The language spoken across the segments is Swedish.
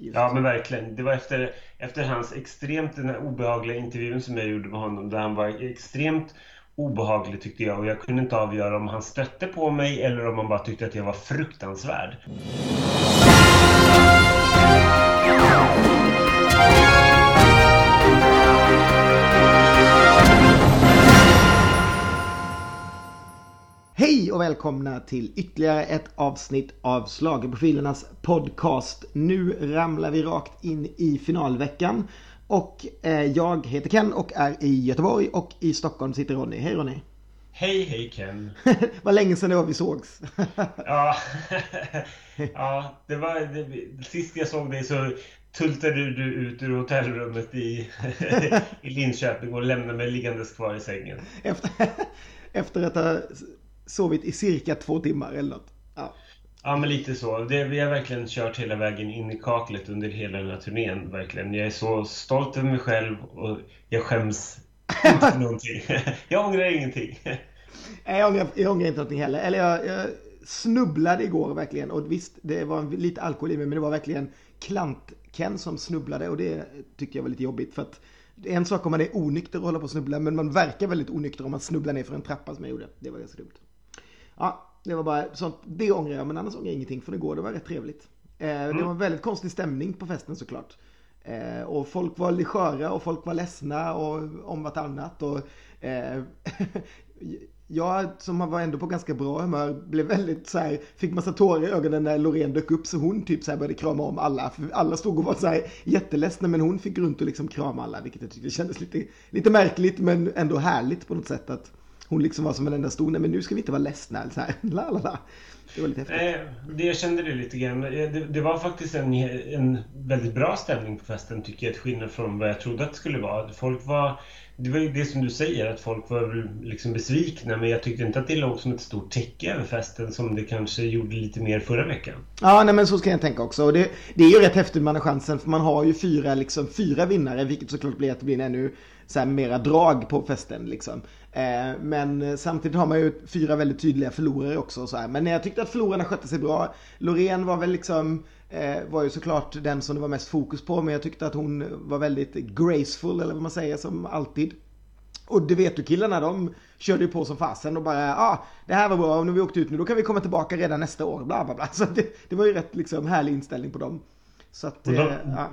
Ja men verkligen. Det var efter, efter hans extremt den obehagliga intervjun som jag gjorde med honom där han var extremt obehaglig tyckte jag och jag kunde inte avgöra om han stötte på mig eller om han bara tyckte att jag var fruktansvärd. Och välkomna till ytterligare ett avsnitt av Schlagerprofilernas podcast. Nu ramlar vi rakt in i finalveckan. Och eh, jag heter Ken och är i Göteborg och i Stockholm sitter Ronny. Hej Ronny! Hej hej Ken! Vad länge sedan det var vi sågs. ja, ja det var... Det, sist jag såg dig så tultade du ut ur hotellrummet i, i Linköping och lämnade mig liggandes kvar i sängen. Efter, efter att ha sovit i cirka två timmar eller något. Ja. Ja men lite så. Det, vi har verkligen kört hela vägen in i kaklet under hela den här turnén. Verkligen. Jag är så stolt över mig själv och jag skäms inte för någonting. Jag ångrar ingenting. Jag ångrar, jag ångrar inte någonting heller. Eller jag, jag snubblade igår verkligen. Och visst, det var lite alkohol i mig. Men det var verkligen klant-Ken som snubblade. Och det tycker jag var lite jobbigt. För att en sak om man är onykter och håller på att snubbla. Men man verkar väldigt onykter om man snubblar ner för en trappa som jag gjorde. Det var ganska dumt. Ja, det var bara sånt. Det ångrar jag, men annars ångrar jag ingenting för det går. Det var rätt trevligt. Eh, mm. Det var en väldigt konstig stämning på festen såklart. Eh, och folk var sköra och folk var ledsna och om vartannat. Och, eh, jag som var ändå på ganska bra humör blev väldigt så här, fick massa tårar i ögonen när Loreen dök upp så hon typ så här började krama om alla. För alla stod och var så här jätteledsna men hon fick runt och liksom krama alla vilket jag tyckte kändes lite, lite märkligt men ändå härligt på något sätt att hon liksom var som en enda stor, nej men nu ska vi inte vara ledsna. Så här, la, la, la. Det var lite häftigt. Eh, det jag kände det lite grann. Det, det, var faktiskt en, en väldigt bra stämning på festen tycker jag. Till skillnad från vad jag trodde att det skulle vara. Folk var... Det var ju det som du säger, att folk var liksom besvikna. Men jag tyckte inte att det låg som ett stort täcke över festen som det kanske gjorde lite mer förra veckan. Ja, nej men så ska jag tänka också. Och det, det är ju rätt häftigt man har chansen. För man har ju fyra, liksom, fyra vinnare. Vilket såklart blir att det blir en ännu så här, mera drag på festen liksom. Eh, men samtidigt har man ju fyra väldigt tydliga förlorare också. Så här. Men jag tyckte att förlorarna skötte sig bra. Loreen var väl liksom, eh, var ju såklart den som det var mest fokus på. Men jag tyckte att hon var väldigt graceful, eller vad man säger, som alltid. Och det vet du killarna, de körde ju på som fasen och bara ja, ah, det här var bra och nu vi åkt ut nu, då kan vi komma tillbaka redan nästa år, bla bla bla. Så det, det var ju rätt liksom härlig inställning på dem. Så att, de, eh, ja.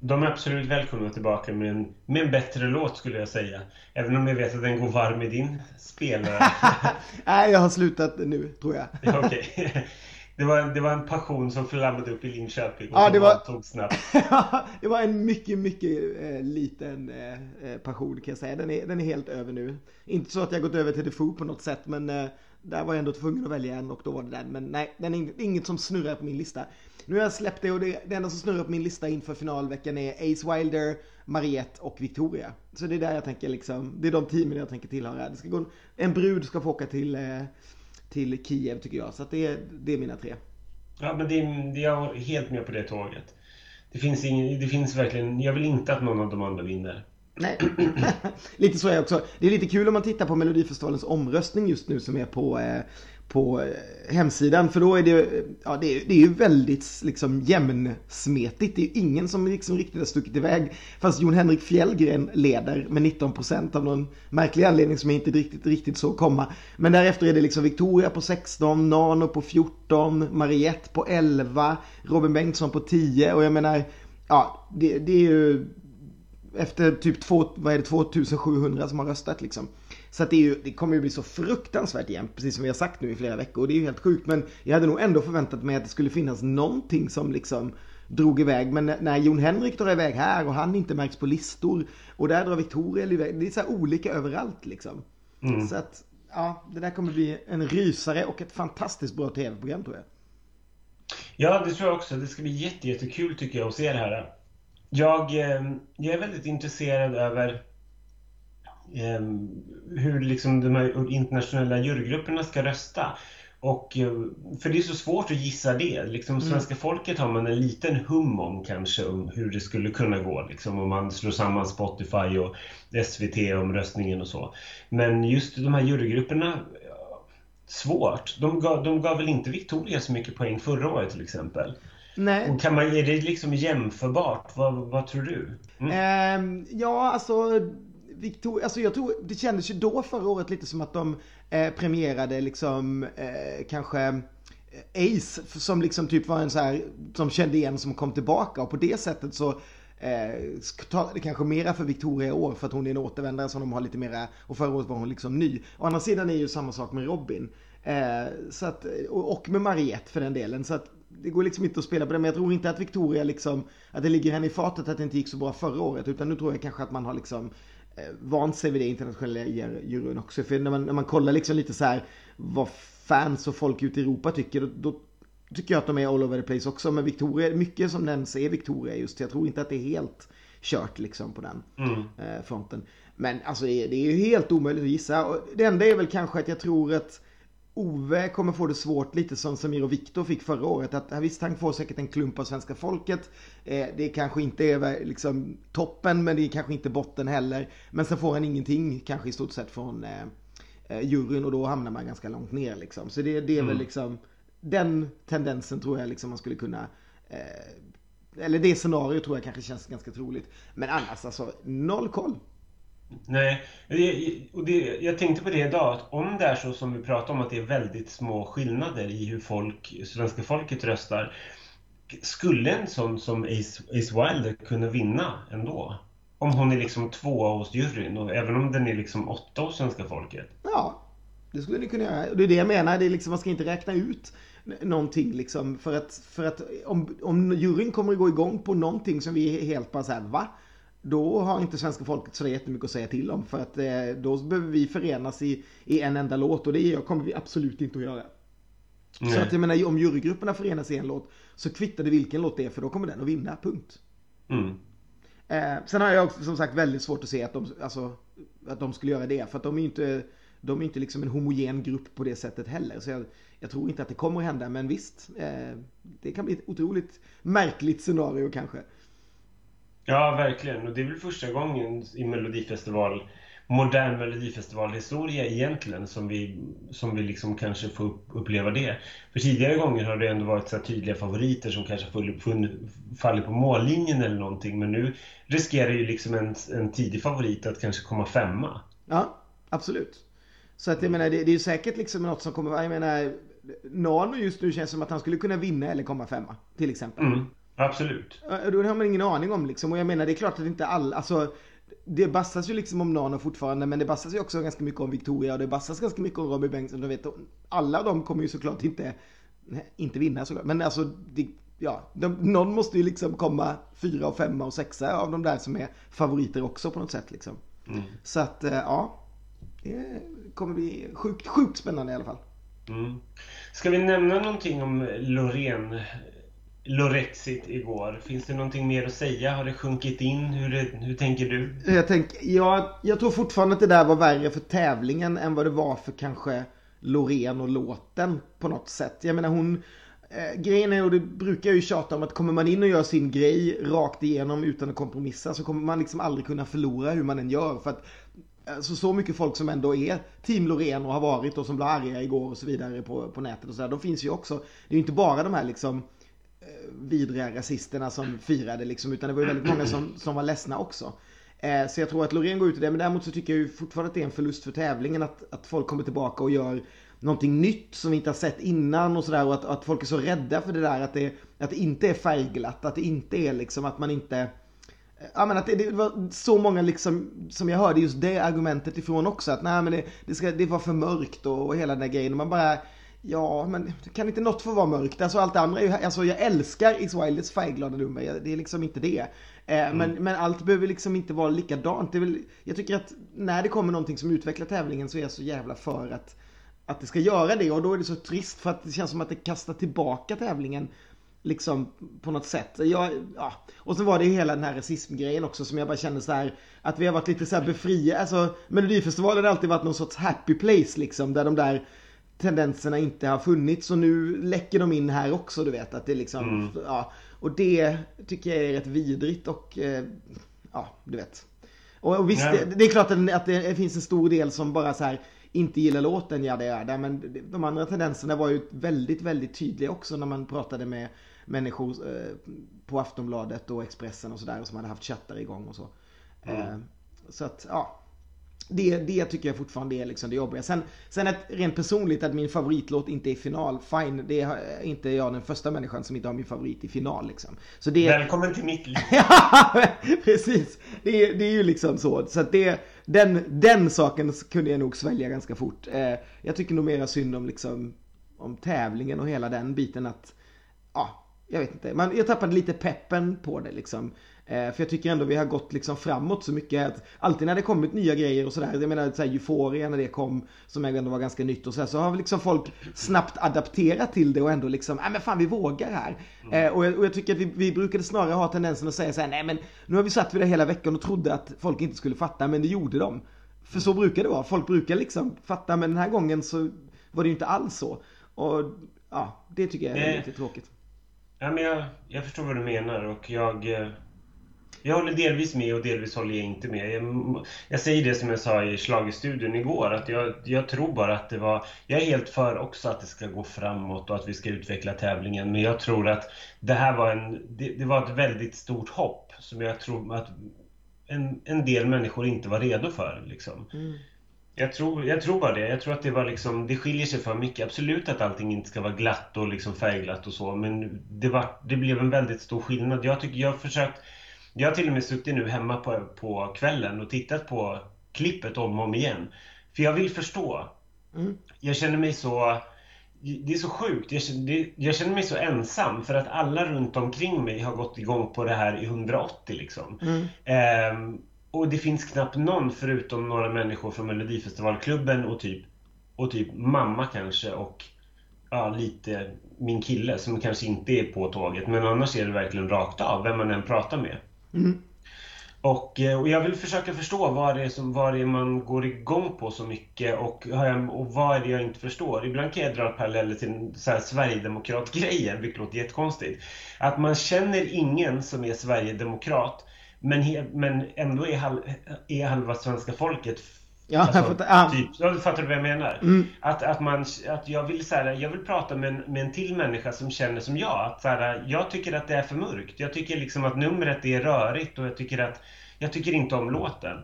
De är absolut välkomna tillbaka med en, med en bättre låt skulle jag säga. Även om jag vet att den går varm i din spelare. Nej, jag har slutat nu tror jag. ja, okay. det, var, det var en passion som flammade upp i Linköping och ja, det var... tog snabbt. det var en mycket, mycket eh, liten eh, eh, passion kan jag säga. Den är, den är helt över nu. Inte så att jag gått över till The Foo på något sätt, men eh, där var jag ändå tvungen att välja en och då var det den. Men nej, den är inget som snurrar på min lista. Nu har jag släppt det och det, det enda som snurrar på min lista inför finalveckan är Ace Wilder, Mariette och Victoria. Så det är där jag tänker liksom, det är de teamen jag tänker tillhöra. Det ska gå, en brud ska få åka till, eh, till Kiev tycker jag. Så att det, är, det är mina tre. Ja men det, det, jag är helt med på det tåget. Det finns, ingen, det finns verkligen, jag vill inte att någon av de andra vinner. Nej, lite så är jag också. Det är lite kul om man tittar på Melodifestivalens omröstning just nu som är på eh, på eh, hemsidan. För då är det, ja, det, är, det är ju väldigt liksom jämnsmetigt. Det är ingen som liksom riktigt har stuckit iväg. Fast Jon Henrik Fjällgren leder med 19 procent av någon märklig anledning som jag inte riktigt, riktigt så komma. Men därefter är det liksom Victoria på 16, Nano på 14, Mariette på 11, Robin Bengtsson på 10 och jag menar, ja, det, det är ju efter typ två, vad är det, 2700 som har röstat liksom. Så att det, ju, det, kommer ju bli så fruktansvärt jämnt, precis som vi har sagt nu i flera veckor. Och det är ju helt sjukt. Men jag hade nog ändå förväntat mig att det skulle finnas någonting som liksom drog iväg. Men när Jon Henrik drar iväg här och han inte märks på listor. Och där drar Victoria iväg. Det är så här olika överallt liksom. Mm. Så att, ja, det där kommer bli en rysare och ett fantastiskt bra tv-program tror jag. Ja, det tror jag också. Det ska bli jättekul tycker jag att se det här. Jag, eh, jag är väldigt intresserad över Ehm, hur liksom de här internationella jurygrupperna ska rösta. Och, eh, för det är så svårt att gissa det. Liksom, mm. Svenska folket har man en liten hum om kanske om hur det skulle kunna gå. Liksom, om man slår samman Spotify och SVT om röstningen och så. Men just de här jurygrupperna, svårt. De gav, de gav väl inte Victoria så mycket poäng förra året till exempel. Nej. Och kan man, är det liksom jämförbart? Vad, vad tror du? Mm. Eh, ja, alltså Victoria, alltså jag tror, det kändes ju då förra året lite som att de eh, premierade liksom eh, kanske eh, Ace som liksom typ var en så här som kände igen som kom tillbaka och på det sättet så eh, det kanske mera för Victoria i år för att hon är en återvändare som de har lite mera och förra året var hon liksom ny. Å andra sidan är ju samma sak med Robin. Eh, så att, och med Mariette för den delen. Så att det går liksom inte att spela på det. Men jag tror inte att Victoria liksom, att det ligger henne i fatet att det inte gick så bra förra året. Utan nu tror jag kanske att man har liksom eh, vant sig vid det internationella juryn också. För när man, när man kollar liksom lite så här vad fans och folk ute i Europa tycker, då, då tycker jag att de är all over the place också. Men Victoria, mycket som den är Victoria just. Jag tror inte att det är helt kört liksom på den mm. eh, fronten. Men alltså det är ju helt omöjligt att gissa. Och det enda är väl kanske att jag tror att Ove kommer få det svårt lite som Samir och Viktor fick förra året. Att visst, han får säkert en klump av svenska folket. Eh, det kanske inte är liksom toppen, men det är kanske inte botten heller. Men sen får han ingenting, kanske i stort sett från eh, eh juryn och då hamnar man ganska långt ner liksom. Så det, det är mm. väl liksom den tendensen tror jag liksom man skulle kunna eh, eller det scenariot tror jag kanske känns ganska troligt. Men annars alltså, noll koll. Nej, och det, jag tänkte på det idag, att om det är så som vi pratar om att det är väldigt små skillnader i hur folk, svenska folket röstar. Skulle en sån som Ace, Ace Wilder kunna vinna ändå? Om hon är liksom tvåa hos juryn, och även om den är liksom åtta hos svenska folket? Ja, det skulle ni kunna göra. Det är det jag menar, det är liksom, man ska inte räkna ut någonting liksom. För att, för att om, om juryn kommer att gå igång på någonting som vi är helt bara såhär, va? Då har inte svenska folket så jättemycket att säga till om. För att eh, då behöver vi förenas i, i en enda låt och det kommer vi absolut inte att göra. Nej. Så att jag menar om jurygrupperna förenas i en låt så kvittar det vilken låt det är för då kommer den att vinna, punkt. Mm. Eh, sen har jag som sagt väldigt svårt att se att de, alltså, att de skulle göra det. För att de är inte, de är inte liksom en homogen grupp på det sättet heller. Så jag, jag tror inte att det kommer att hända. Men visst, eh, det kan bli ett otroligt märkligt scenario kanske. Ja, verkligen. Och det är väl första gången i Melodifestival, modern Melodifestivalhistoria egentligen, som vi, som vi liksom kanske får uppleva det. För tidigare gånger har det ändå varit så tydliga favoriter som kanske faller på mållinjen eller någonting. Men nu riskerar ju liksom en, en tidig favorit att kanske komma femma. Ja, absolut. Så att jag menar, det, det är ju säkert liksom något som kommer, jag menar, Nano just nu känns som att han skulle kunna vinna eller komma femma, till exempel. Mm. Absolut. Då har man ingen aning om liksom. Och jag menar det är klart att inte alla, alltså det bassas ju liksom om Nano fortfarande men det bassas ju också ganska mycket om Victoria och det bassas ganska mycket om Robbie Bengtsson. Du vet, alla de kommer ju såklart inte, inte vinna såklart. Men alltså, det, ja, de, någon måste ju liksom komma fyra och femma och sexa av de där som är favoriter också på något sätt liksom. Mm. Så att, eh, ja. Det kommer bli sjukt, sjukt spännande i alla fall. Mm. Ska vi nämna någonting om Loreen Lorexit igår. Finns det någonting mer att säga? Har det sjunkit in? Hur, hur tänker du? Jag, tänk, jag, jag tror fortfarande att det där var värre för tävlingen än vad det var för kanske Loreen och låten på något sätt. Jag menar hon... Eh, grejen är, och det brukar jag ju tjata om, att kommer man in och gör sin grej rakt igenom utan att kompromissa så kommer man liksom aldrig kunna förlora hur man än gör. För att Alltså så mycket folk som ändå är Team Loreen och har varit och som blev arga igår och så vidare på, på nätet och sådär. De finns ju också. Det är ju inte bara de här liksom Eh, vidriga rasisterna som firade liksom, utan det var ju väldigt många som, som var ledsna också. Eh, så jag tror att Loreen går ut i det, men däremot så tycker jag ju fortfarande att det är en förlust för tävlingen att, att folk kommer tillbaka och gör någonting nytt som vi inte har sett innan och sådär och att, att folk är så rädda för det där att det, att det inte är färgglatt, att det inte är liksom att man inte Ja men att det, det, var så många liksom som jag hörde just det argumentet ifrån också att nej men det, det, ska, det var för mörkt och, och hela den där grejen och man bara Ja, men kan inte något få vara mörkt? Alltså allt det andra är ju, alltså jag älskar Is Wilders färgglada nummer, det är liksom inte det. Eh, mm. men, men allt behöver liksom inte vara likadant. Det väl, jag tycker att när det kommer någonting som utvecklar tävlingen så är jag så jävla för att, att det ska göra det. Och då är det så trist för att det känns som att det kastar tillbaka tävlingen. Liksom på något sätt. Jag, ja. Och så var det ju hela den här rasismgrejen också som jag bara kände så här Att vi har varit lite så här befriade. Alltså Melodifestivalen har alltid varit någon sorts happy place liksom. Där de där tendenserna inte har funnits och nu läcker de in här också du vet att det liksom, mm. ja. Och det tycker jag är rätt vidrigt och eh, ja, du vet. Och, och visst, det, det, är klart att, att det finns en stor del som bara så här inte gillar låten, ja det är det. Men de andra tendenserna var ju väldigt, väldigt tydliga också när man pratade med, människor eh, på Aftonbladet och Expressen och sådär som hade haft chattar igång och så. Mm. Eh, så att, ja. Det, det tycker jag fortfarande är liksom det jobbiga. Sen, sen att rent personligt att min favoritlåt inte är final, fine. Det är inte jag den första människan som inte har min favorit i final liksom. Så det... Välkommen till mitt liv. ja, precis. Det är, det är ju liksom så. Så att det, den, den saken kunde jag nog svälja ganska fort. Eh, jag tycker nog mera synd om liksom om tävlingen och hela den biten att, ja, jag vet inte. Man, jag tappade lite peppen på det liksom. Eh, för jag tycker ändå vi har gått liksom framåt så mycket. Att alltid när det kommit nya grejer och sådär. Jag menar så här, Euphoria när det kom. Som ändå var ganska nytt och så här, Så har liksom folk snabbt adapterat till det och ändå liksom, nej men fan vi vågar här. Mm. och, jag, och, jag, tycker att vi, vi brukade snarare ha tendensen att säga så här, nej men nu har vi satt vid det hela veckan och trodde att folk inte skulle fatta. Men det gjorde de. För så brukar det vara. Folk brukar liksom fatta men den här gången så var det ju inte alls så. Och ja, det tycker jag är eh, lite tråkigt. Ja, men jag, jag förstår vad du menar och jag... Jag håller delvis med och delvis håller jag inte med. Jag, jag säger det som jag sa i Schlagerstudion igår, att jag, jag, tror bara att det var... Jag är helt för också att det ska gå framåt och att vi ska utveckla tävlingen, men jag tror att det här var en... Det, det var ett väldigt stort hopp som jag tror att en, en del människor inte var redo för. Liksom. Mm. Jag tror, jag tror bara det. Jag tror att det var liksom, det skiljer sig för mycket. Absolut att allting inte ska vara glatt och liksom färgglatt och så, men det, var, det blev en väldigt stor skillnad. Jag tycker, jag har försökt, jag har till och med suttit nu hemma på, på kvällen och tittat på klippet om och om igen. För jag vill förstå. Mm. Jag känner mig så, det är så sjukt. Jag känner, jag känner, mig så ensam för att alla runt omkring mig har gått igång på det här i 180 liksom. Mm. Ehm, och det finns knappt någon förutom några människor från Melodifestivalklubben och typ, och typ mamma kanske och ja, lite min kille som kanske inte är på tåget. Men annars är det verkligen rakt av, vem man än pratar med. Mm. Och, eh, och jag vill försöka förstå vad det, är som, vad det är man går igång på så mycket och, och vad är det jag inte förstår. Ibland kan jag dra paralleller till så här Sverigedemokrat-grejen, vilket låter jättekonstigt. Att man känner ingen som är Sverigedemokrat men, men ändå är, halv, är halva svenska folket Ja, alltså, jag fattar, ja. typ, så fattar du vad jag menar? Mm. Att, att, man, att jag, vill, så här, jag vill prata med en, med en till människa som känner som jag. Att, så här, jag tycker att det är för mörkt. Jag tycker liksom att numret är rörigt och jag tycker att jag tycker inte om låten.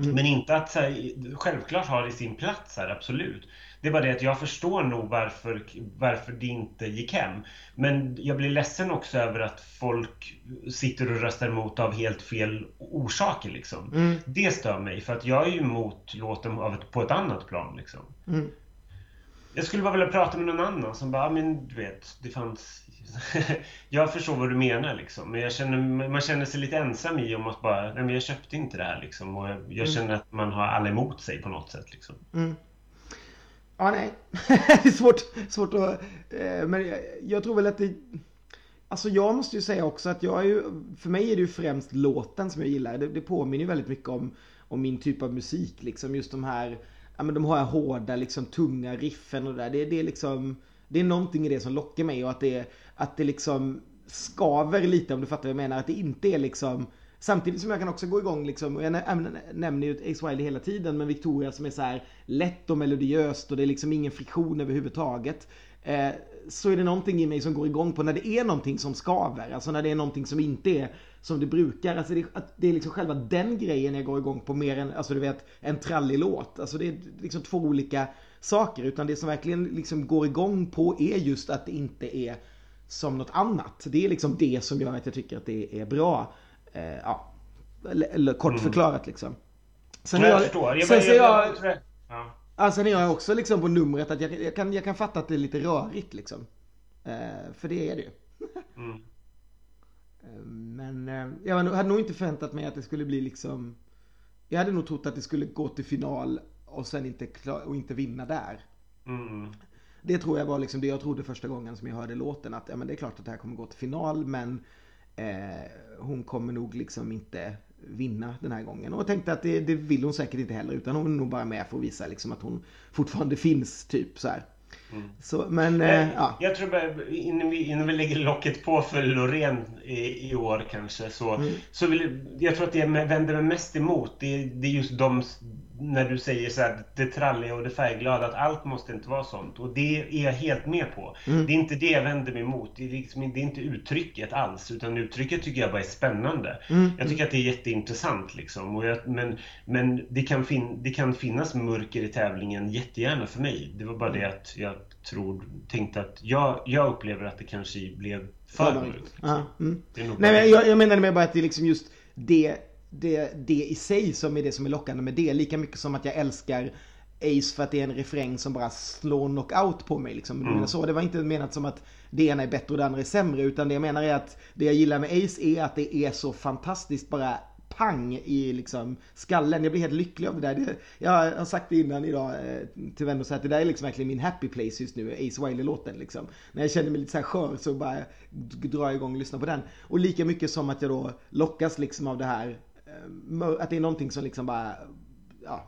Mm. Men inte att så här, självklart har det sin plats här, absolut. Det är bara det att jag förstår nog varför, varför det inte gick hem. Men jag blir ledsen också över att folk sitter och röstar emot av helt fel orsaker liksom. Mm. Det stör mig för att jag är ju emot låten på ett annat plan liksom. Mm. Jag skulle bara vilja prata med någon annan som bara, men du vet, det fanns... jag förstår vad du menar liksom. Men jag känner, man känner sig lite ensam i om att bara, nej men jag köpte inte det här liksom. Och jag, jag mm. känner att man har alla emot sig på något sätt liksom. Mm. Ja, nej. det är svårt, svårt att... Eh, men jag, jag, tror väl att det... Alltså jag måste ju säga också att jag är ju... För mig är det ju främst låten som jag gillar. Det, det påminner ju väldigt mycket om, om min typ av musik liksom. Just de här... Ja men de här hårda liksom tunga riffen och det där. Det, det är liksom... Det är någonting i det som lockar mig och att det, att det liksom skaver lite om du fattar vad jag menar. Att det inte är liksom Samtidigt som jag kan också gå igång liksom, och jag nämner ju Ace Wiley hela tiden, men Victoria som är så här lätt och melodiöst och det är liksom ingen friktion överhuvudtaget. Eh, så är det någonting i mig som går igång på när det är någonting som skaver, alltså när det är någonting som inte är som det brukar. Alltså det, det är liksom själva den grejen jag går igång på mer än, alltså du vet, en trallig låt. Alltså det är liksom två olika saker, utan det som verkligen liksom går igång på är just att det inte är som något annat. Det är liksom det som gör att jag tycker att det är bra. Eh, ja, eller, kort mm. förklarat liksom. Sen jag, jag förstår. Jag, sen, jag, jag, jag, ja. ja, sen är jag också liksom på numret att jag, jag, kan, jag kan fatta att det är lite rörigt liksom. Eh, för det är det ju. mm. Eh, men eh, jag hade nog inte förväntat mig att det skulle bli liksom Jag hade nog trott att det skulle gå till final och sen inte, klar, och inte vinna där. Mm. Det tror jag var liksom det jag trodde första gången som jag hörde låten att ja, men det är klart att det här kommer gå till final men eh, hon kommer nog liksom inte vinna den här gången. Och jag tänkte att det, det, vill hon säkert inte heller utan hon är nog bara med för att visa liksom att hon fortfarande finns typ så här. Mm. Så, men, eh, ja. Jag tror bara, innan vi, innan vi lägger locket på för Loreen i, i år kanske så, mm. så vill jag tror att det jag vänder mig mest emot det, det är just de när du säger så här, det tralliga och det färgglada, att allt måste inte vara sånt. Och det är jag helt med på. Mm. Det är inte det jag vänder mig emot. Det är, liksom, det är inte uttrycket alls, utan uttrycket tycker jag bara är spännande. Mm. Jag tycker att det är jätteintressant liksom. Och jag, men men det, kan fin, det kan finnas mörker i tävlingen jättegärna för mig. Det var bara det att jag tror, tänkte att jag, jag upplever att det kanske blev för mörkt. Mm. Nej, men jag, jag menade med bara att det är liksom just det, det, det i sig som är det som är lockande med det. Lika mycket som att jag älskar Ace för att det är en refräng som bara slår knockout på mig. Liksom. Mm. Så, det var inte menat som att det ena är bättre och det andra är sämre. Utan det jag menar är att det jag gillar med Ace är att det är så fantastiskt bara pang i liksom skallen. Jag blir helt lycklig av det där. Det, jag har sagt det innan idag eh, till vänner så att det där är liksom verkligen min happy place just nu, Ace Wiley-låten liksom. När jag känner mig lite så här skör så bara drar jag igång och lyssnar på den. Och lika mycket som att jag då lockas liksom av det här, att det är någonting som liksom bara, ja,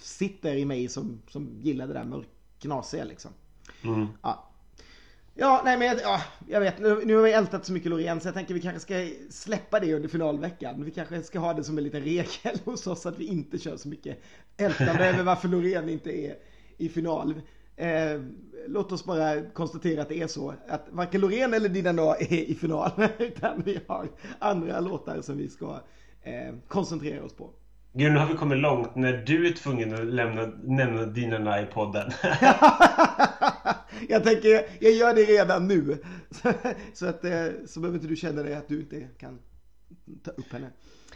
sitter i mig som, som gillar det där mörknasiga liksom. Mm. Ja, Ja, nej men ja, jag vet, nu, nu har vi ältat så mycket Loreen så jag tänker vi kanske ska släppa det under finalveckan. Vi kanske ska ha det som en liten regel hos oss att vi inte kör så mycket ältande över varför Loreen inte är i final. Eh, låt oss bara konstatera att det är så att varken Loreen eller Dina är i final utan vi har andra låtar som vi ska eh, koncentrera oss på. Gud, nu har vi kommit långt när du är tvungen att lämna, nämna Dina i podden. jag tänker, jag gör det redan nu. Så, att, eh, så behöver inte du känna dig att du inte kan ta upp henne.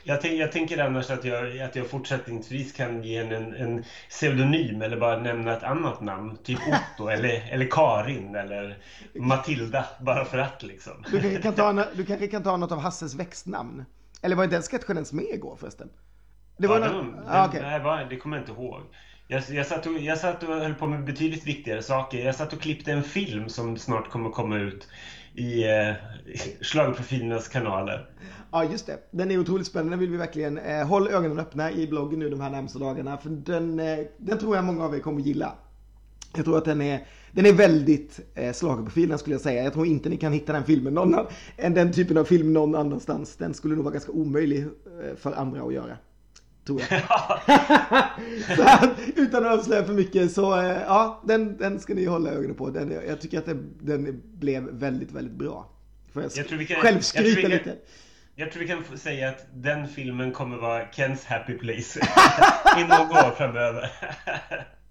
Jag, tänk, jag tänker annars att jag, att jag fortsättningsvis kan ge en, en pseudonym eller bara nämna ett annat namn. Typ Otto eller, eller Karin eller Matilda. Bara för att liksom. Du kanske kan ta, du kanske kan ta något av Hasses växtnamn. Eller var inte den sketchen ens med igår förresten? Det var ja, någon... den, ah, okay. nej, det kommer jag inte ihåg. Jag, jag, satt och, jag satt och höll på med betydligt viktigare saker. Jag satt och klippte en film som snart kommer komma ut i eh, Schlagerprofilernas kanaler. Ja, just det. Den är otroligt spännande. Vill vi verkligen... Eh, håll ögonen öppna i bloggen nu de här närmsta dagarna. För den, eh, den tror jag många av er kommer gilla. Jag tror att den är, den är väldigt eh, schlagerprofilen skulle jag säga. Jag tror inte ni kan hitta den filmen någon, den typen av film någon annanstans. Den skulle nog vara ganska omöjlig eh, för andra att göra. Tror jag. så, utan att avslöja för mycket så eh, ja, den, den ska ni hålla ögonen på. Den, jag tycker att den, den blev väldigt, väldigt bra. Får jag, jag tror vi kan, själv skryta jag kan, lite. Jag tror vi kan säga att den filmen kommer vara Kens happy place i några år framöver.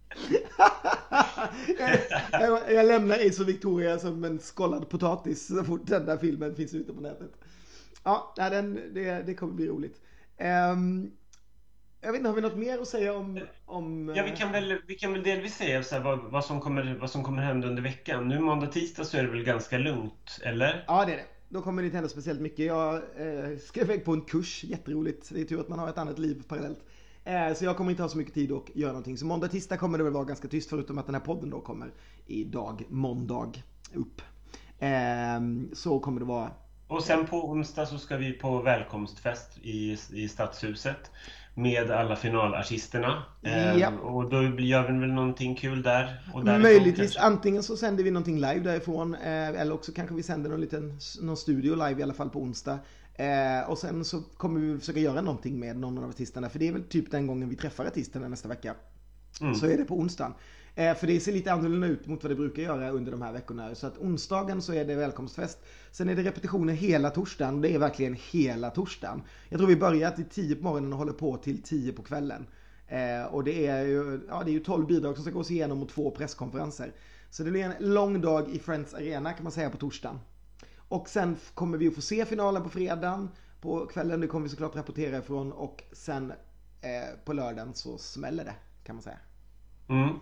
jag, jag, lämnar Ace och Victoria som en skållad potatis så fort den där filmen finns ute på nätet. Ja, den, det, det kommer bli roligt. Um, jag vet inte, har vi något mer att säga om... om ja, vi kan väl, vi kan väl delvis säga så här, vad, vad, som kommer, vad som kommer hända under veckan. Nu måndag, tisdag så är det väl ganska lugnt, eller? Ja, det är det. Då kommer det inte hända speciellt mycket. Jag eh, ska iväg på en kurs, jätteroligt. Det är tur att man har ett annat liv parallellt. Eh, så jag kommer inte ha så mycket tid att göra någonting. Så måndag, tisdag kommer det väl vara ganska tyst förutom att den här podden då kommer idag, måndag, upp. Eh, så kommer det vara. Och sen på onsdag så ska vi på välkomstfest i, i Stadshuset med alla finalartisterna. Ja. Ehm, och då gör vi väl någonting kul där. Och Möjligtvis antingen så sänder vi någonting live därifrån eh, eller också kanske vi sänder någon liten någon studio live i alla fall på onsdag. Eh, och sen så kommer vi försöka göra någonting med någon av artisterna för det är väl typ den gången vi träffar artisterna nästa vecka. Mm. Så är det på onsdagen. Eh, för det ser lite annorlunda ut mot vad det brukar göra under de här veckorna. Så att onsdagen så är det välkomstfest. Sen är det repetitioner hela torsdagen. Det är verkligen hela torsdagen. Jag tror vi börjar till 10 på morgonen och håller på till 10 på kvällen. Eh, och det är ju, ja, det är ju 12 bidrag som ska gås igenom och två presskonferenser. Så det blir en lång dag i Friends Arena kan man säga på torsdagen. Och sen kommer vi att få se finalen på fredagen. På kvällen, det kommer vi såklart rapportera ifrån. Och sen eh, på lördagen så smäller det kan man säga. Mm.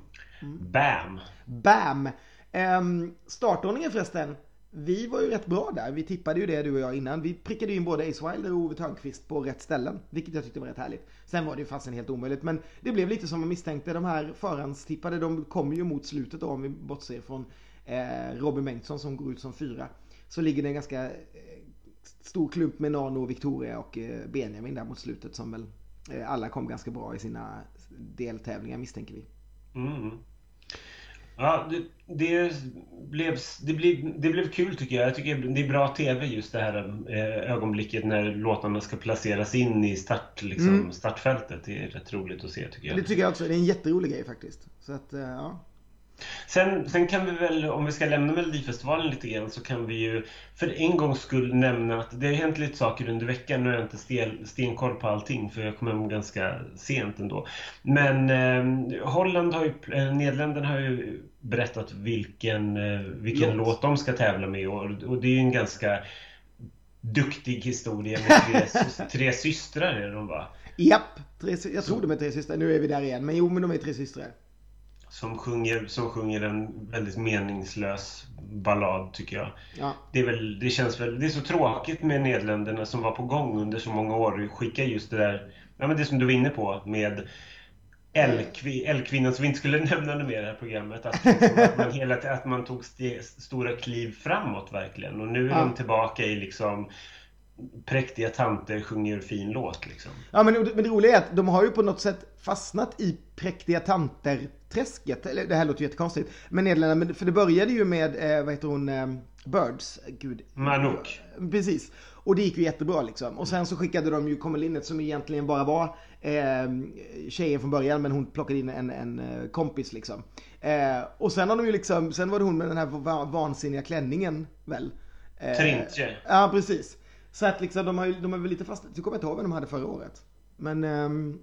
Bam! Bam! Um, startordningen förresten. Vi var ju rätt bra där. Vi tippade ju det du och jag innan. Vi prickade in både Ace Wilder och Ove Thörnqvist på rätt ställen. Vilket jag tyckte var rätt härligt. Sen var det ju fasen helt omöjligt. Men det blev lite som man misstänkte. De här förhandstippade de kommer ju mot slutet då om vi bortser från eh, Robin Bengtsson som går ut som fyra. Så ligger det en ganska eh, stor klump med Nano, Victoria och eh, Benjamin där mot slutet som väl eh, alla kom ganska bra i sina deltävlingar misstänker vi. Mm. Ja, det, det, blev, det, blev, det blev kul tycker jag. Jag tycker det är bra TV just det här ögonblicket när låtarna ska placeras in i start, liksom, mm. startfältet. Det är rätt roligt att se tycker jag. Det tycker jag också. Det är en jätterolig grej faktiskt. Så att, ja. Sen, sen kan vi väl, om vi ska lämna Melodifestivalen lite grann, så kan vi ju för en gångs skull nämna att det har hänt lite saker under veckan. Nu har jag inte stel, stenkoll på allting, för jag kom hem ganska sent ändå. Men eh, Holland har ju, eh, Nederländerna har ju berättat vilken, eh, vilken låt. låt de ska tävla med och, och det är ju en ganska duktig historia med tre, tre systrar är de va? Japp, tre, jag tror de är tre systrar. Nu är vi där igen. Men jo, men de är tre systrar som sjunger, som sjunger en väldigt meningslös ballad tycker jag. Ja. Det, är väl, det känns väl, det är så tråkigt med Nederländerna som var på gång under så många år. Skicka just det där, ja men det som du var inne på med L-kvinnan som vi inte skulle nämna det mer i det här programmet. Att, att, man, hela, att man tog st stora kliv framåt verkligen. Och nu är ja. de tillbaka i liksom präktiga tanter sjunger fin låt liksom. Ja men, men det roliga är att de har ju på något sätt fastnat i präktiga tanter-träsket. Eller det här låter ju jättekonstigt. Men Nederländerna, för det började ju med, eh, vad heter hon, eh, Birds. Gud. Manouk. Precis. Och det gick ju jättebra liksom. Och sen så skickade de ju Kommelinnet som egentligen bara var eh, tjejen från början men hon plockade in en, en eh, kompis liksom. Eh, och sen har de ju liksom, sen var det hon med den här vansinniga klänningen väl. Eh, Trintje. Ja precis. Så att liksom de har ju, de är väl lite fast, du kommer inte ihåg vad de hade förra året. Men... Um...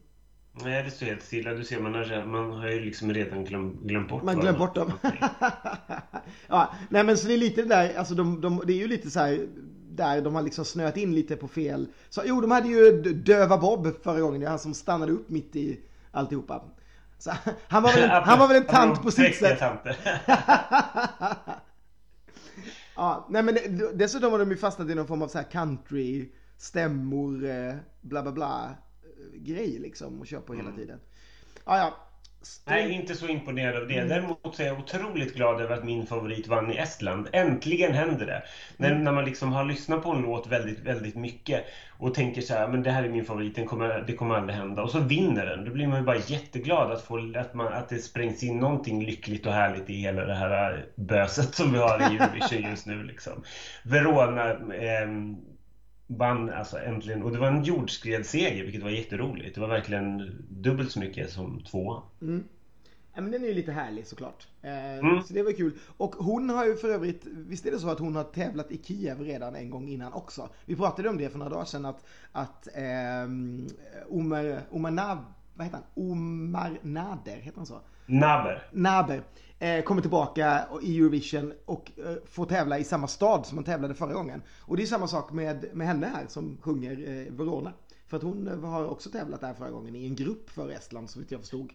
Nej, det står helt stilla. Du ser, man har, man har ju liksom redan glöm, glömt bort Man glömt bort dem. ja, nej men så det är lite det där, alltså de, de, det är ju lite så här där de har liksom snöat in lite på fel. Så jo, de hade ju Döva Bob förra gången, det är han som stannade upp mitt i alltihopa. Så, han, var väl en, han var väl en tant på sitt sätt. Ja, nej men dessutom har de ju fastnat i någon form av så här country, stämmor, eh, bla bla bla eh, grej liksom och kör på hela mm. tiden. Ja, ja. Nej, inte så imponerad av det. Mm. Däremot är jag otroligt glad över att min favorit vann i Estland. Äntligen händer det! När, mm. när man liksom har lyssnat på en låt väldigt, väldigt mycket och tänker så här, men det här är min favorit, den kommer, det kommer aldrig hända. Och så vinner den. Då blir man ju bara jätteglad att, få, att, man, att det sprängs in någonting lyckligt och härligt i hela det här böset som vi har i Eurovision just nu. Liksom. Verona eh, vann alltså äntligen. Och det var en jordskredsseger, vilket var jätteroligt. Det var verkligen dubbelt så mycket som tvåan. Mm. Ja, men den är ju lite härlig såklart. Eh, mm. Så det var kul. Och hon har ju för övrigt, visst är det så att hon har tävlat i Kiev redan en gång innan också? Vi pratade om det för några dagar sedan att, att eh, Omar, Omar Nav, vad heter han? Omar Nader, heter han så? Naber. Naber. Eh, kommer tillbaka i Eurovision och eh, får tävla i samma stad som hon tävlade förra gången. Och det är samma sak med, med henne här som sjunger eh, Verona. För att hon har också tävlat där förra gången i en grupp för Estland så vitt jag förstod.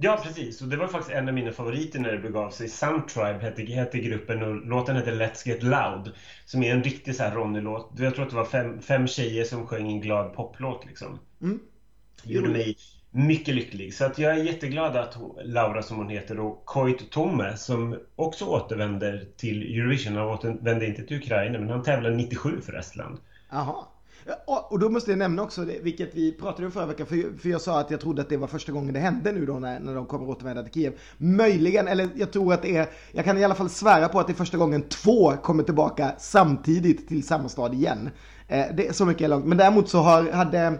Ja, precis. Och det var faktiskt en av mina favoriter när det begav sig. Suntribe hette, hette gruppen och låten hette Let's Get Loud. Som är en riktig så här Ronny-låt. Jag tror att det var fem, fem tjejer som sjöng en glad poplåt liksom. Mm. Gjorde mig mycket lycklig. Så att jag är jätteglad att Laura, som hon heter, och Koit Tome som också återvänder till Eurovision. Han återvände inte till Ukraina, men han tävlar 97 för Estland. Jaha. Och då måste jag nämna också, vilket vi pratade om förra veckan, för, jag sa att jag trodde att det var första gången det hände nu då när, när de kommer återvända till Kiev. Möjligen, eller jag tror att det är, jag kan i alla fall svära på att det är första gången två kommer tillbaka samtidigt till samma stad igen. Eh, det är så mycket är långt. Men däremot så har, hade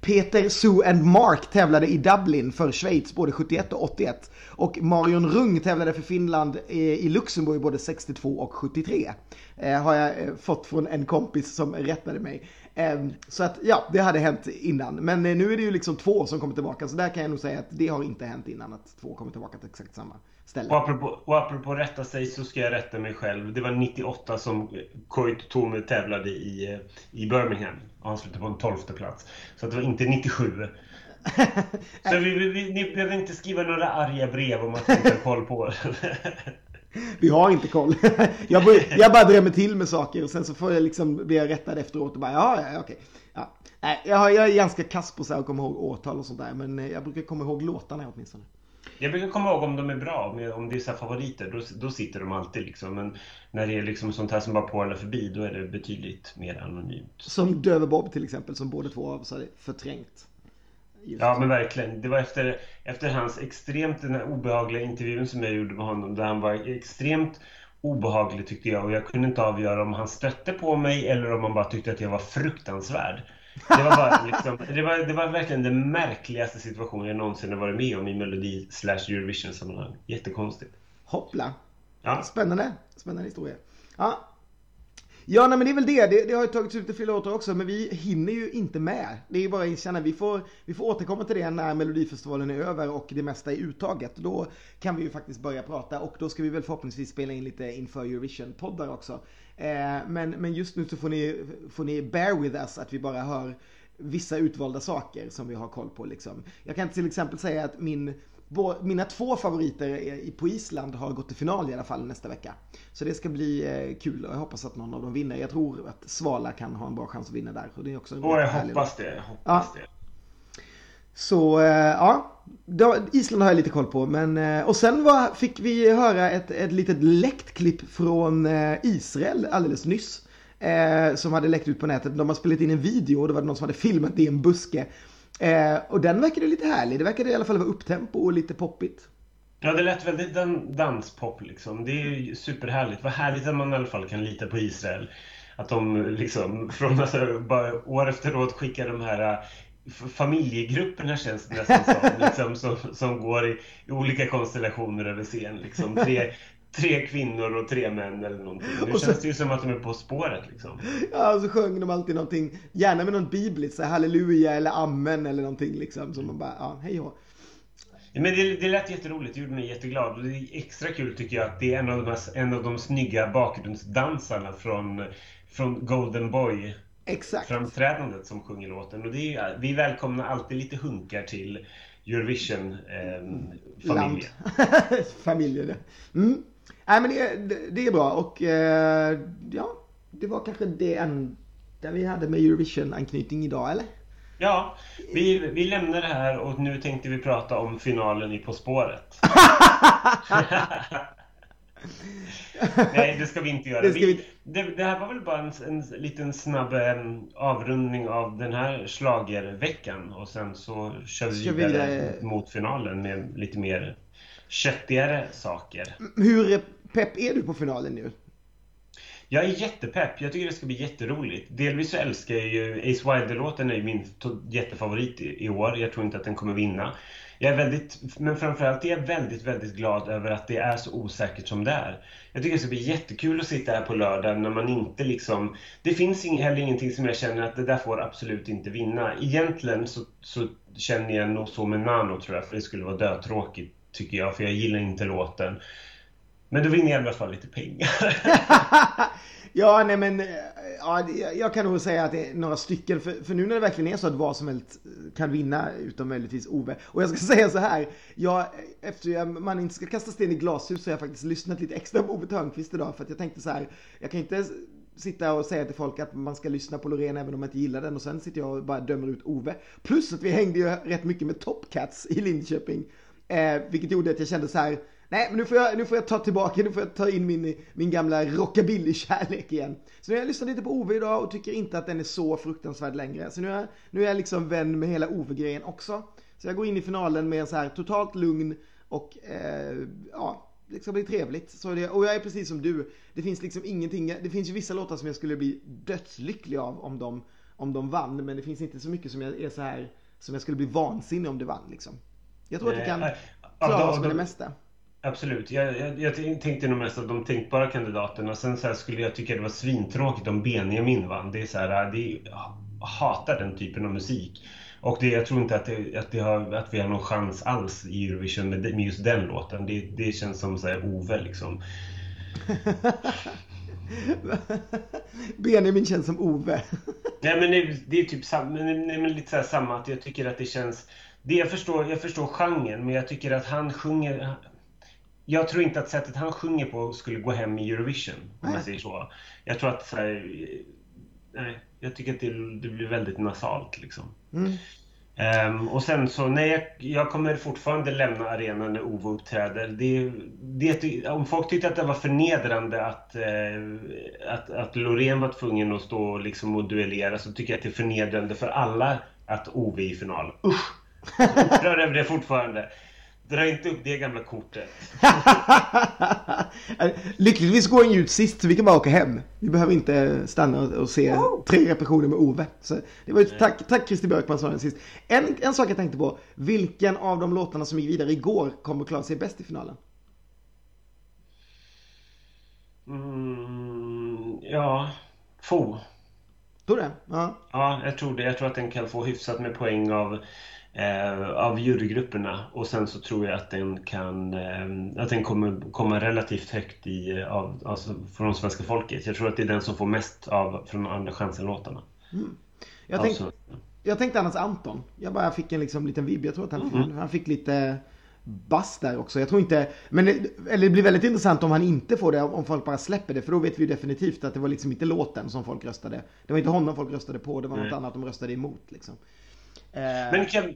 Peter, Sue and Mark tävlade i Dublin för Schweiz både 71 och 81. Och Marion Rung tävlade för Finland i Luxemburg både 62 och 73. Eh, har jag eh, fått från en kompis som rättade mig. Eh, så att ja, det hade hänt innan. Men eh, nu är det ju liksom två som kommer tillbaka. Så där kan jag nog säga att det har inte hänt innan att två kommer tillbaka till exakt samma ställe. Och apropå, och apropå rätta sig så ska jag rätta mig själv. Det var 98 som Koit Tome tävlade i, eh, i Birmingham. Slutade på en tolfte plats. Så det var inte 97. så vi, vi, ni behöver inte skriva några arga brev om att ni inte har koll på Vi har inte koll. jag, bara, jag bara drämmer till med saker och sen så får jag liksom bli rättad efteråt och bara ja, ja, okej. Ja. Nej, jag, jag är ganska kass på att komma ihåg årtal och sånt där men jag brukar komma ihåg låtarna åtminstone. Jag brukar komma ihåg om de är bra, om det är så favoriter, då, då sitter de alltid liksom. Men när det är liksom sånt här som bara porlar förbi, då är det betydligt mer anonymt. Som Döve Bob till exempel, som båda två av oss hade förträngt. Just. Ja men verkligen. Det var efter, efter hans extremt den här obehagliga intervjun som jag gjorde med honom där han var extremt obehaglig tyckte jag och jag kunde inte avgöra om han stötte på mig eller om han bara tyckte att jag var fruktansvärd. Det var, bara, liksom, det, var, det var verkligen den märkligaste situationen jag någonsin har varit med om i Melodi slash Eurovision sammanhang. Jättekonstigt. Hoppla! Ja. Spännande, spännande historia. Ja, Ja, nej, men det är väl det. det. det. har ju tagits ut i flera låtar också, men vi hinner ju inte med. Det är ju bara att erkänna. Vi får, vi får återkomma till det när Melodifestivalen är över och det mesta är uttaget. Då kan vi ju faktiskt börja prata och då ska vi väl förhoppningsvis spela in lite inför Eurovision-poddar också. Eh, men, men just nu så får ni, får ni bear with us att vi bara hör vissa utvalda saker som vi har koll på liksom. Jag kan till exempel säga att min mina två favoriter på Island har gått till final i alla fall nästa vecka. Så det ska bli eh, kul och jag hoppas att någon av dem vinner. Jag tror att Svala kan ha en bra chans att vinna där. Och det är också en Åh, jag hoppas det. Jag hoppas ja. det. Så eh, ja, Island har jag lite koll på. Men, eh, och sen var, fick vi höra ett, ett litet läckt klipp från Israel alldeles nyss. som hade läckt ut på nätet. De har spelat in en video och det var någon som hade filmat det i en buske. Eh, och den verkade lite härlig. Det verkade i alla fall vara upptempo och lite poppigt. Ja, det lät väldigt danspop liksom. Det är ju superhärligt. Vad härligt att man i alla fall kan lita på Israel. Att de liksom från alltså, bara år efter år skickar de här eh, familjegrupperna känns det nästan som, liksom, som, som går i, i, olika konstellationer över scen. Liksom. Tre, tre kvinnor och tre män eller någonting. Nu och så, känns det ju som att de är På spåret liksom. Ja, och så sjöng de alltid någonting, gärna med något bibliskt, så halleluja eller amen eller någonting liksom. Så man bara, ja, hej och men det, det lät jätteroligt, det gjorde mig jätteglad. Och det är extra kul tycker jag att det är en av de, en av de snygga bakgrundsdansarna från, från Golden Boy. Exakt. Framträdandet som sjunger låten. Och det är, vi välkomnar alltid lite hunkar till Eurovision-familjen. Eh, familjen, mm. Nej men det, det, det är bra och eh, ja, det var kanske det enda vi hade med Eurovision-anknytning idag eller? Ja, vi, vi lämnar det här och nu tänkte vi prata om finalen i På spåret. Nej, det ska vi inte göra. Det, vi, det, det här var väl bara en, en liten snabb en, avrundning av den här slagerveckan och sen så kör vi vidare mot finalen med lite mer köttigare saker. Hur pepp är du på finalen nu? Jag är jättepepp. Jag tycker det ska bli jätteroligt. Delvis så älskar jag ju Ace Wilder-låten är ju min jättefavorit i, år. Jag tror inte att den kommer vinna. Jag är väldigt, men framförallt är jag väldigt, väldigt glad över att det är så osäkert som det är. Jag tycker det ska bli jättekul att sitta här på lördag när man inte liksom... Det finns heller ingenting som jag känner att det där får absolut inte vinna. Egentligen så, så känner jag nog så med Nano tror jag, för det skulle vara dötråkigt tycker jag, för jag gillar inte låten. Men du vinner i alla fall lite pengar. ja, nej men eh, ja, jag kan nog säga att det är några stycken. För, för nu när det verkligen är så att vad som helst eh, kan vinna, utom möjligtvis Ove. Och jag ska säga så här. Jag, efter man inte ska kasta sten i glashus så har jag faktiskt lyssnat lite extra på Ove Thörnqvist idag. För att jag tänkte så här, jag kan inte sitta och säga till folk att man ska lyssna på Loreen även om man inte gillar den och sen sitter jag och bara dömer ut Ove. Plus att vi hängde ju rätt mycket med Top Cats i Linköping. Eh, vilket gjorde att jag kände så här, nej men nu får jag, nu får jag ta tillbaka, nu får jag ta in min, min gamla rockabilly-kärlek igen. Så nu har jag lyssnat lite på Ove idag och tycker inte att den är så fruktansvärd längre. Så nu är, nu är jag liksom vän med hela Ove-grejen också. Så jag går in i finalen med så här totalt lugn och eh, ja, det ska bli trevligt. Så det, och jag är precis som du. Det finns liksom ingenting, det finns ju vissa låtar som jag skulle bli dödslycklig av om de, om de vann. Men det finns inte så mycket som jag är så här, som jag skulle bli vansinnig om det vann liksom. Jag tror att vi kan klara oss med det mesta. Absolut. Jag, jag, jag, tänkte nog mest att de tänkbara kandidaterna. Sen så skulle jag tycka det var svintråkigt om Benjamin vann. Det är så här, det är, jag hatar den typen av musik. Och det, jag tror inte att, det, att, det har, att vi har någon chans alls i Eurovision med, med just den låten. Det, det känns som så här Ove liksom. Benjamin känns som Ove. Nej men det, det är typ sam, men, men lite så samma, att jag tycker att det känns det jag förstår, jag förstår genren, men jag tycker att han sjunger... Jag tror inte att sättet han sjunger på skulle gå hem i Eurovision, om man säger så. Jag tror att... Så här, nej, jag tycker att det, det blir väldigt nasalt liksom. Mm. Um, och sen så, nej, jag, jag, kommer fortfarande lämna arenan när Ove uppträder. Det, det, om folk tyckte att det var förnedrande att, eh, att, att Loreen var tvungen att stå liksom och duellera så tycker jag att det är förnedrande för alla att Ove är i final. Usch! Upprörd över det fortfarande. Dra inte upp det gamla kortet. Lyckligtvis går den ut sist så vi kan bara åka hem. Vi behöver inte stanna och se tre repetitioner med Ove. Så det var ju, tack, tack Christer Björkman som sa den sist. En, en sak jag tänkte på. Vilken av de låtarna som gick vidare igår kommer klara sig bäst i finalen? Mm, ja, få. Tror du det? Ja. Ja, jag tror det. Jag tror att den kan få hyfsat med poäng av av jurygrupperna och sen så tror jag att den kan eh, att den kommer komma relativt högt i, av, alltså från svenska folket. Jag tror att det är den som får mest av från andra chansen-låtarna. Mm. Jag, tänk, alltså. jag tänkte annars Anton. Jag bara fick en liksom liten vibb. Jag tror att han, mm. han fick lite bass där också. Jag tror inte, men det, eller det blir väldigt intressant om han inte får det, om folk bara släpper det. För då vet vi definitivt att det var liksom inte låten som folk röstade. Det var inte honom folk röstade på, det var Nej. något annat de röstade emot liksom. Eh, men kan,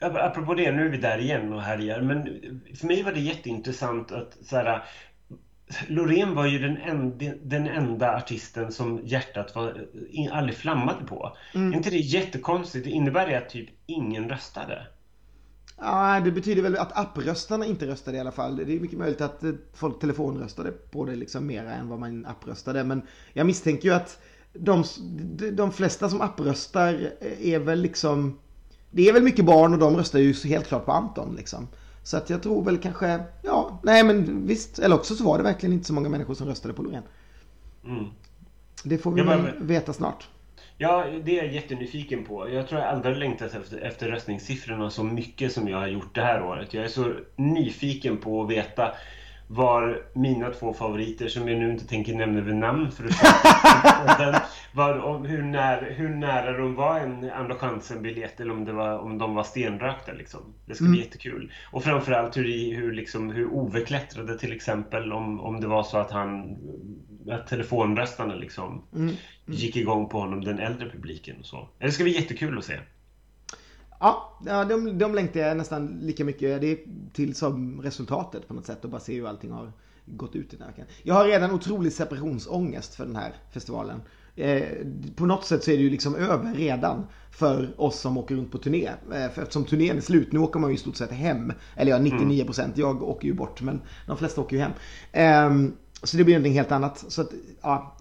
apropå det, nu är vi där igen och härjar. Men för mig var det jätteintressant att så här, Loreen var ju den enda, den enda artisten som hjärtat var, aldrig flammade på. Mm. Är inte det jättekonstigt? Det innebär det att typ ingen röstade? Ja, det betyder väl att appröstarna inte röstade i alla fall. Det är mycket möjligt att folk telefonröstade på det liksom mera än vad man appröstade. Men jag misstänker ju att de, de flesta som appröstar är väl liksom det är väl mycket barn och de röstar ju helt klart på Anton liksom. Så att jag tror väl kanske, ja, nej men visst. Eller också så var det verkligen inte så många människor som röstade på Loreen. Mm. Det får vi bara, veta snart. Ja, det är jag jättenyfiken på. Jag tror jag aldrig längtat efter, efter röstningssiffrorna så mycket som jag har gjort det här året. Jag är så nyfiken på att veta var mina två favoriter, som jag nu inte tänker nämna vid namn för att var, om, hur, när, hur nära de var en Andra chansen-biljett eller om, det var, om de var stenrökta. Liksom. Det ska bli mm. jättekul. Och framförallt hur, hur, liksom, hur Ove klättrade till exempel om, om det var så att han att telefonröstarna liksom mm. Mm. gick igång på honom, den äldre publiken och så. Det ska bli jättekul att se. Ja, de, de längtar jag nästan lika mycket det till som resultatet på något sätt och bara se hur allting har gått ut i den här veckan. Jag har redan otrolig separationsångest för den här festivalen. Eh, på något sätt så är det ju liksom över redan för oss som åker runt på turné. Eh, för eftersom turnén är slut, nu åker man ju i stort sett hem. Eller ja, 99 procent. Jag åker ju bort, men de flesta åker ju hem. Eh, så det blir någonting helt annat. Så att, ja,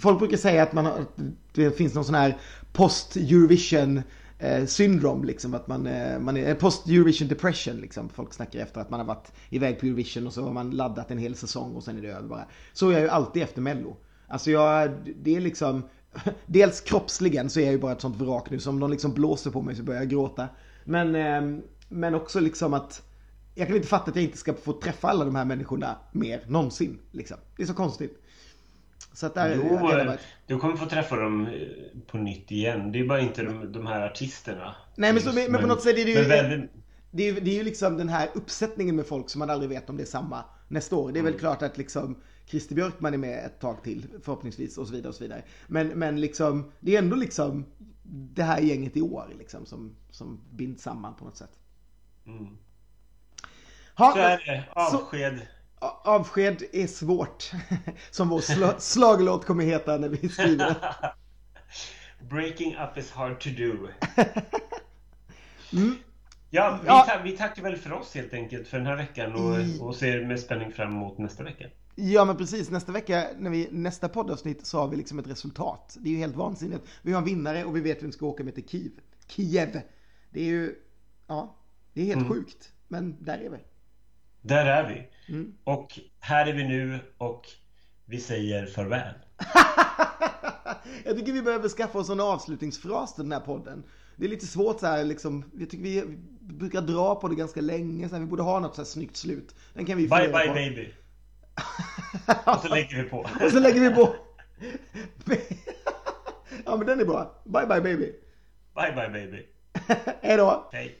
folk brukar säga att, man har, att det finns någon sån här post-Eurovision eh, syndrom liksom. Att man, eh, man är eh, post-Eurovision depression liksom. Folk snackar efter att man har varit iväg på Eurovision och så har man laddat en hel säsong och sen är det över bara. Så är jag ju alltid efter Mello. Alltså jag, det är liksom, dels kroppsligen så är jag ju bara ett sånt vrak nu. Så om någon liksom blåser på mig så börjar jag gråta. Men, eh, men också liksom att jag kan inte fatta att jag inte ska få träffa alla de här människorna mer någonsin. Liksom. Det är så konstigt. Så att där, jo, eh, du kommer få träffa dem eh, på nytt igen. Det är bara inte de, de här artisterna. Nej men, så, men, men på något sätt är det ju... Väldigt... Det är, det är ju liksom den här uppsättningen med folk som man aldrig vet om det är samma nästa år. Det är mm. väl klart att liksom Christer Björkman är med ett tag till förhoppningsvis och så vidare och så vidare. Men, men liksom, det är ändå liksom det här gänget i år liksom som, som binds samman på något sätt. Mm. Ha, så är det. Avsked. Så, avsked är svårt. Som vår sl slaglåt kommer heta när vi skriver Breaking up is hard to do. mm. Ja, vi, ja. vi tackar väl för oss helt enkelt för den här veckan och, och ser med spänning fram emot nästa vecka. Ja men precis, nästa vecka, när vi, nästa poddavsnitt så har vi liksom ett resultat. Det är ju helt vansinnigt. Vi har en vinnare och vi vet vem som ska åka med till Kiev. Kiev! Det är ju, ja, det är helt mm. sjukt. Men där är vi. Där är vi. Mm. Och här är vi nu och vi säger farväl. jag tycker vi behöver skaffa oss en avslutningsfras till den här podden. Det är lite svårt så här liksom. Jag tycker vi brukar dra på det ganska länge. Så här, vi borde ha något så här snyggt slut. Den kan vi Bye bye på. baby. och så lägger vi på. och så lägger vi på. ja men den är bra. Bye bye baby. Bye bye baby. Hej då. Hej.